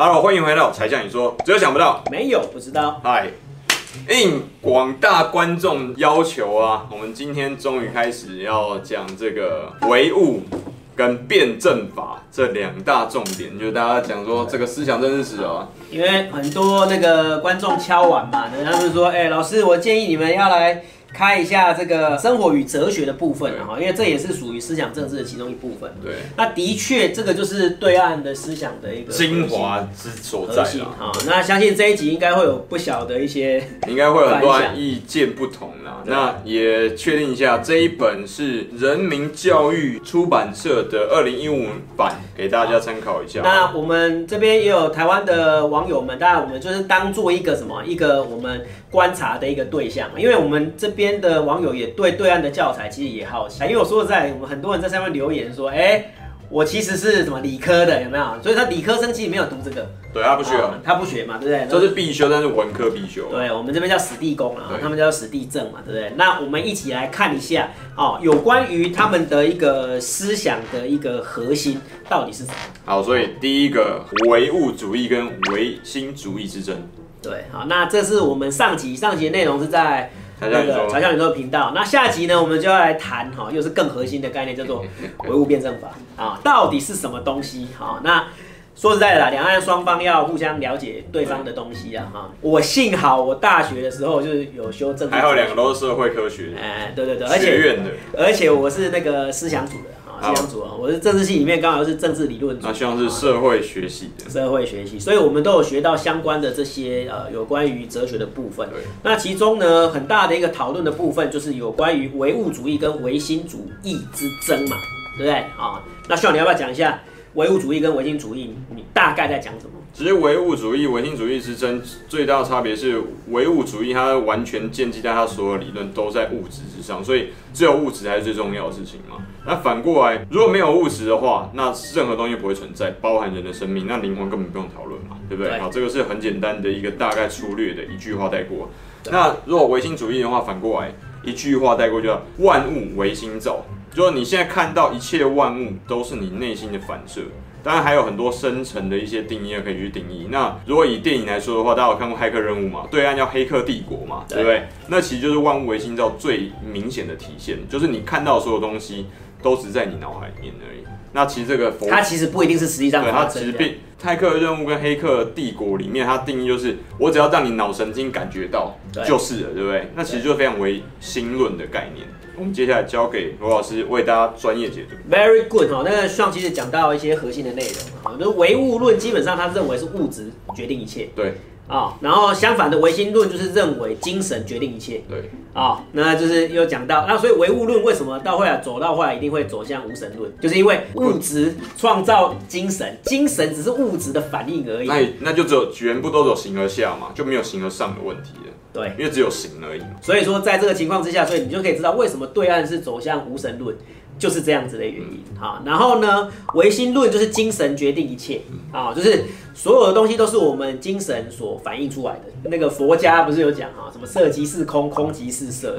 Hello，欢迎回到柴 Sean 你说，只有想不到，没有不知道。嗨，应广大观众要求啊，我们今天终于开始要讲这个唯物跟辩证法这两大重点，就是大家讲说这个思想政治史啊。因为很多那个观众敲碗嘛，他们说，哎、欸，老师，我建议你们要来。开一下这个生活与哲学的部分哈，因为这也是属于思想政治的其中一部分。对，那的确这个就是对岸的思想的一个精华之所在啊。那相信这一集应该会有不小的一些，应该会有很多人意见不同啦。那也确定一下，这一本是人民教育出版社的二零一五版，给大家参考一下。那我们这边也有台湾的网友们，当然我们就是当做一个什么，一个我们观察的一个对象，因为我们这。边的网友也对对岸的教材其实也好奇，因为我说实在，我们很多人在上面留言说，哎、欸，我其实是什么理科的，有没有？所以他理科生其实没有读这个，对他不学啊，他不学嘛，对不对？这是必修，但是文科必修。对，我们这边叫史地公啊，他们叫史地政嘛，对不对？那我们一起来看一下哦，有关于他们的一个思想的一个核心到底是什么？好，所以第一个唯物主义跟唯心主义之争。对，好，那这是我们上集上集的内容是在。那个柴 Sean 你说的频道，那下集呢，我们就要来谈哈，又是更核心的概念，叫做 唯物辩证法啊，到底是什么东西？哈，那说实在的啦，两岸双方要互相了解对方的东西啊，哈。我幸好我大学的时候就是有修政治，还好两个都是社会科学，哎，对对对，而且学院的，而且我是那个思想组的。这样子啊，我是政治系里面刚好是政治理论组，那像是社会学系的，社会学系，所以我们都有学到相关的这些呃有关于哲学的部分。对，那其中呢，很大的一个讨论的部分就是有关于唯物主义跟唯心主义之争嘛，对不对啊？那 Sean 你要不要讲一下唯物主义跟唯心主义，你大概在讲什么？其实唯物主义、唯心主义之争最大的差别是，唯物主义它完全建基在它所有理论都在物质之上，所以只有物质才是最重要的事情嘛。那反过来，如果没有物质的话，那任何东西不会存在，包含人的生命，那灵魂根本不用讨论嘛，对不对？好，这个是很简单的一个大概粗略的一句话带过。那如果唯心主义的话，反过来一句话带过，就叫万物唯心造，就是你现在看到一切万物都是你内心的反射。当然还有很多深层的一些定义可以去定义。那如果以电影来说的话，大家有看过《骇客任务》吗？对岸叫《黑客帝国》嘛，对不对？那其实就是万物唯心造最明显的体现，就是你看到所有东西都只在你脑海里面而已。那其实这个佛，它其实不一定是实际上的。对，它其实并《泰克任务》跟《黑客帝国》里面，它定义就是我只要让你脑神经感觉到就是了，对不对？那其实就是非常唯心论的概念。我们接下来交给罗老师为大家专业解读。Very good 哈，那个 Sean 其实讲到一些核心的内容啊，就是唯物论基本上他认为是物质决定一切。对。啊，然后相反的唯心论就是认为精神决定一切。对。啊，那就是又讲到，那所以唯物论为什么到后来走到后来一定会走向无神论，就是因为物质创造精神，精神只是物质的反应而已。那那就只有全部都走形而下嘛，就没有形而上的问题了。对，因为只有形而已嘛。所以说，在这个情况之下，所以你就可以知道为什么对岸是走向无神论，就是这样子的原因。好，然后呢，唯心论就是精神决定一切啊，就是所有的东西都是我们精神所反映出来的。那个佛家不是有讲哈，什么色即是空，空即是色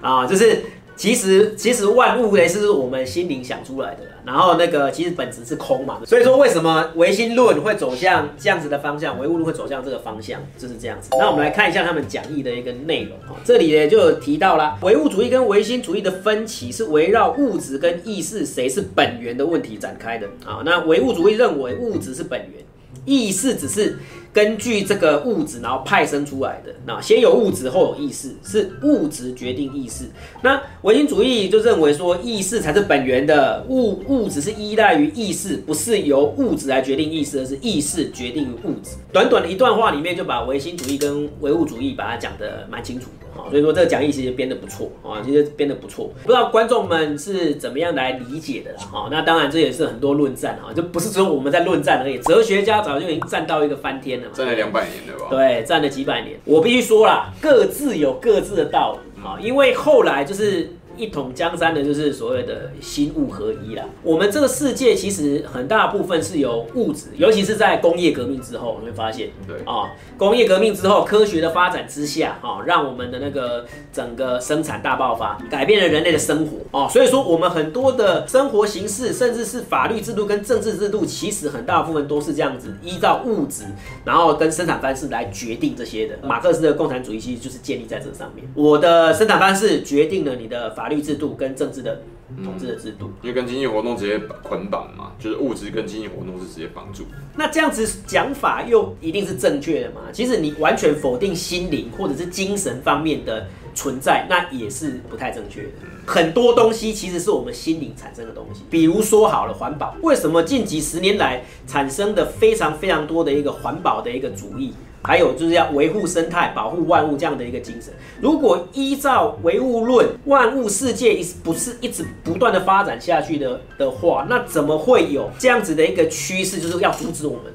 啊，就是。其实，其实万物呢是我们心灵想出来的，然后那个其实本质是空嘛，所以说为什么唯心论会走向这样子的方向，唯物论会走向这个方向，就是这样子。那我们来看一下他们讲义的一个内容啊，这里呢就有提到啦，唯物主义跟唯心主义的分歧是围绕物质跟意识谁是本源的问题展开的啊。那唯物主义认为物质是本源，意思只是。根据这个物质，然后派生出来的，那先有物质后有意识，是物质决定意识。那唯心主义就认为说，意识才是本源的，物物质是依赖于意识，不是由物质来决定意识，而是意识决定于物质。短短的一段话里面，就把唯心主义跟唯物主义把它讲得蛮清楚的哈。所以说这个讲义其实编得不错啊，其实编得不错。不知道观众们是怎么样来理解的啦哈。那当然这也是很多论战啊，就不是只有我们在论战而已，哲学家早就已经战到一个翻天了。站了两百年了吧？对，站了几百年。我必须说啦，各自有各自的道理啊。因为后来就是一统江山的，就是所谓的心物合一啦。我们这个世界其实很大部分是由物质，尤其是在工业革命之后，你会发现，对啊，工业革命之后，科学的发展之下，啊，让我们的那个整个生产大爆发，改变了人类的生活，哦，所以说我们很多的生活形式，甚至是法律制度跟政治制度，其实很大部分都是这样子，依照物质，然后跟生产方式来决定这些的。马克思的共产主义其实就是建立在这上面，我的生产方式决定了你的法律制度跟政治的统治的制度，因为跟经济活动直接捆绑嘛，就是物质跟经济活动是直接绑住。那这样子讲法又一定是正确的吗？其实你完全否定心灵或者是精神方面的存在，那也是不太正确的。很多东西其实是我们心灵产生的东西，比如说好了，环保，为什么近几十年来产生的非常非常多的一个环保的一个主义？还有就是要维护生态、保护万物这样的一个精神。如果依照唯物论，万物世界一不是一直不断的发展下去的的话，那怎么会有这样子的一个趋势，就是要阻止我们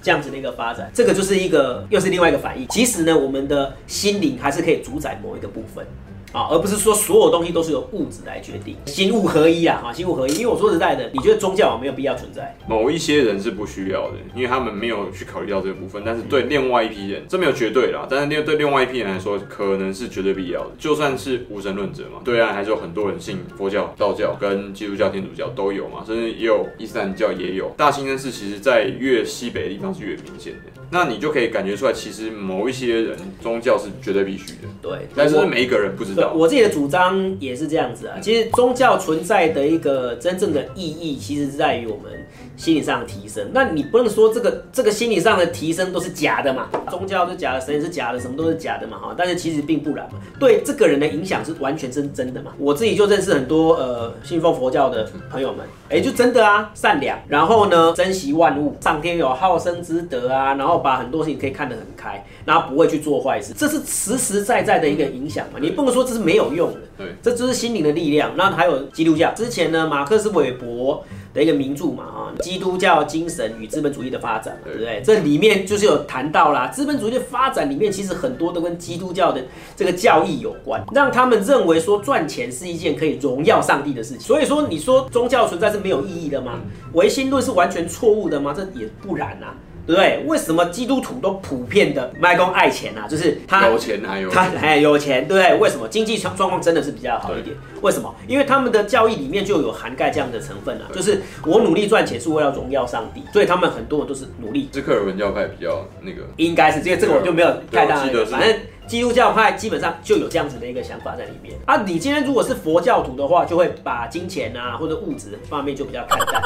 这样子的一个发展？这个就是一个又是另外一个反应。其实呢，我们的心灵还是可以主宰某一个部分。啊，而不是说所有东西都是由物质来决定，心物合一啊，哈，心物合一。因为我说实在的，你觉得宗教没有必要存在？某一些人是不需要的，因为他们没有去考虑到这个部分。但是对另外一批人，这没有绝对啦。但是另对另外一批人来说，可能是绝对必要的。就算是无神论者嘛，对岸还是有很多人信佛教、道教跟基督教、天主教都有嘛，甚至也有伊斯兰教也有。大清真寺其实在越西北的地方是越明显的。那你就可以感觉出来，其实某一些人宗教是绝对必须的。对，但是每一个人不知道。我自己的主张。也是这样子啊，其实宗教存在的一个真正的意义，其实是在于我们心理上的提升。那你不能说这个这个心理上的提升都是假的嘛？宗教是假的，神也是假的，什么都是假的嘛？哈，但是其实并不然嘛。对这个人的影响是完全是真的嘛？我自己就认识很多呃信奉佛教的朋友们，哎，就真的啊，善良，然后呢，珍惜万物，上天有好生之德啊，然后把很多事情可以看得很开，然后不会去做坏事，这是实实在在的一个影响嘛？你不能说这是没有用的。对，这就是心灵的力量。那还有基督教，之前呢，马克思韦伯的一个名著嘛，哈，基督教精神与资本主义的发展，对不对？这里面就是有谈到啦，资本主义的发展里面其实很多都跟基督教的这个教义有关，让他们认为说赚钱是一件可以荣耀上帝的事情。所以说，你说宗教存在是没有意义的吗？唯心论是完全错误的吗？这也不然呐。对不对？为什么基督徒都普遍的卖公爱钱啊？就是他有钱还有他还有钱，对不对？为什么经济状状况真的是比较好一点？为什么？因为他们的教义里面就有涵盖这样的成分啊，就是我努力赚钱是为了荣耀上帝，所以他们很多人都是努力。是克尔文教派比较那个，应该是这个这个我就没有太大的，反正。基督教派基本上就有这样子的一个想法在里面啊。你今天如果是佛教徒的话，就会把金钱啊或者物质方面就比较看淡，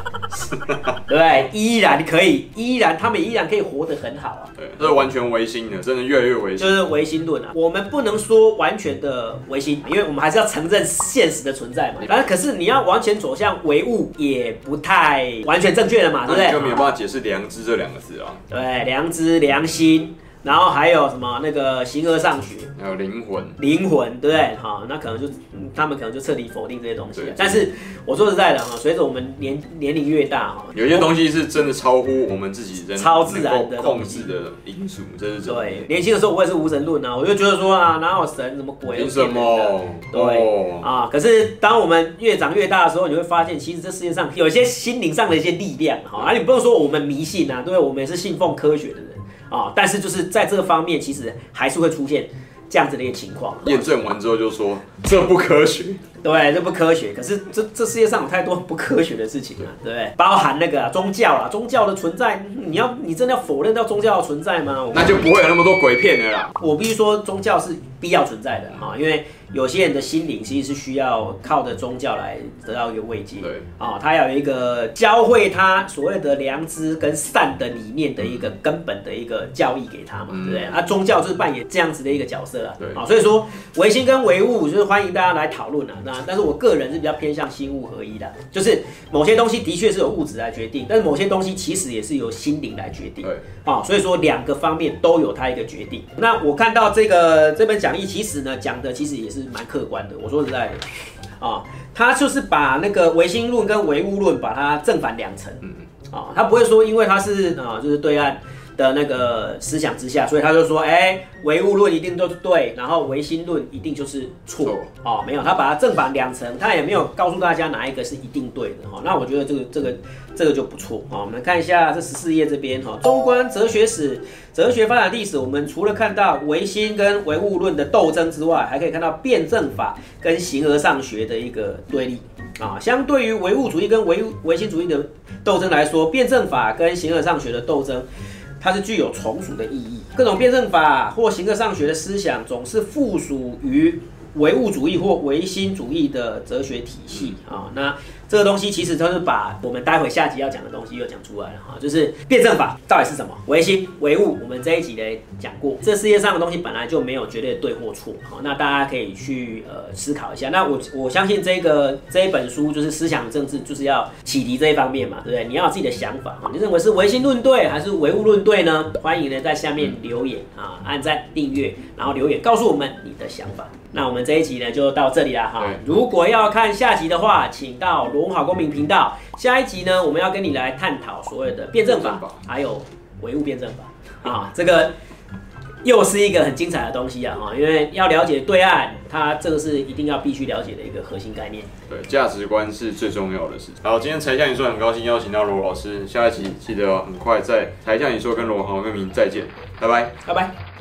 对不对？依然可以，依然他们依然可以活得很好啊。对，这是完全唯心的，真的越来越唯心，就是唯心论啊。我们不能说完全的唯心，因为我们还是要承认现实的存在嘛。反正可是你要完全走向唯物，也不太完全正确了嘛，对不对？就没有办法解释良知这两个字啊。对，良知、良心。然后还有什么那个形而上学，还有灵魂，灵魂对不对？好，那可能就他们可能就彻底否定这些东西。但是我说实在的哈，随着我们年年龄越大哈，有些东西是真的超乎我们自己人超自然的控制的因素，这是真的。对，年轻的时候我也是无神论啊，我就觉得说啊，哪有神什么鬼？凭什么？对啊，可是当我们越长越大的时候，你会发现，其实这世界上有一些心灵上的一些力量哈，啊，你不用说我们迷信啊，对，我们也是信奉科学的人。啊，但是就是在这个方面，其实还是会出现这样子的一个情况。验证完之后就说这不科学，对，这不科学。可是这这世界上有太多不科学的事情了，对不对？包含那个、啊、宗教啦，宗教的存在，你要你真的要否认掉宗教的存在吗？那就不会有那么多鬼片了啦。我必须说，宗教是必要存在的啊，因为。有些人的心灵其实是需要靠着宗教来得到一个慰藉，对。啊，他要有一个教会他所谓的良知跟善的理念的一个根本的一个教义给他嘛，嗯、对不对？啊，宗教就是扮演这样子的一个角色啊，对。啊，所以说唯心跟唯物就是欢迎大家来讨论啊，那但是我个人是比较偏向心物合一的，就是某些东西的确是由物质来决定，但是某些东西其实也是由心灵来决定，对。啊，所以说两个方面都有它一个决定。那我看到这个这本讲义，其实呢讲的其实也是。是蛮客观的，我说实在的，啊、哦，他就是把那个唯心论跟唯物论把它正反两层，嗯。啊，他不会说因为他是啊，就是对岸的那个思想之下，所以他就说，哎、欸，唯物论一定都是对，然后唯心论一定就是错。哦，没有，他把它正反两层，他也没有告诉大家哪一个是一定对的哈。那我觉得这个这个这个就不错。哦，我们看一下这十四页这边哈，中观哲学史、哲学发展历史，我们除了看到唯心跟唯物论的斗争之外，还可以看到辩证法跟形而上学的一个对立。啊，相对于唯物主义跟唯唯心主义的斗争来说，辩证法跟形而上学的斗争，它是具有从属的意义。各种辩证法或形而上学的思想，总是附属于唯物主义或唯心主义的哲学体系啊。那这个东西其实就是把我们待会下集要讲的东西又讲出来了哈，就是辩证法到底是什么，唯心唯物，我们这一集呢讲过，这世界上的东西本来就没有绝对的对或错，好，那大家可以去呃思考一下。那我我相信这个这一本书就是思想政治，就是要启迪这一方面嘛，对不对？你要有自己的想法啊，你认为是唯心论对还是唯物论对呢？欢迎呢在下面留言啊，按赞订阅，然后留言告诉我们你的想法。那我们这一集呢就到这里了哈。如果要看下集的话，请到罗文好公民频道。下一集呢，我们要跟你来探讨所谓的辩证法，还有唯物辩证法啊，这个又是一个很精彩的东西啊哈。因为要了解对岸，它这个是一定要必须了解的一个核心概念。对，价值观是最重要的事情。好，今天柴 Sean 你说很高兴邀请到罗老师，下一集记得很快在柴 Sean 你说跟罗文好公民再见，拜拜，拜拜。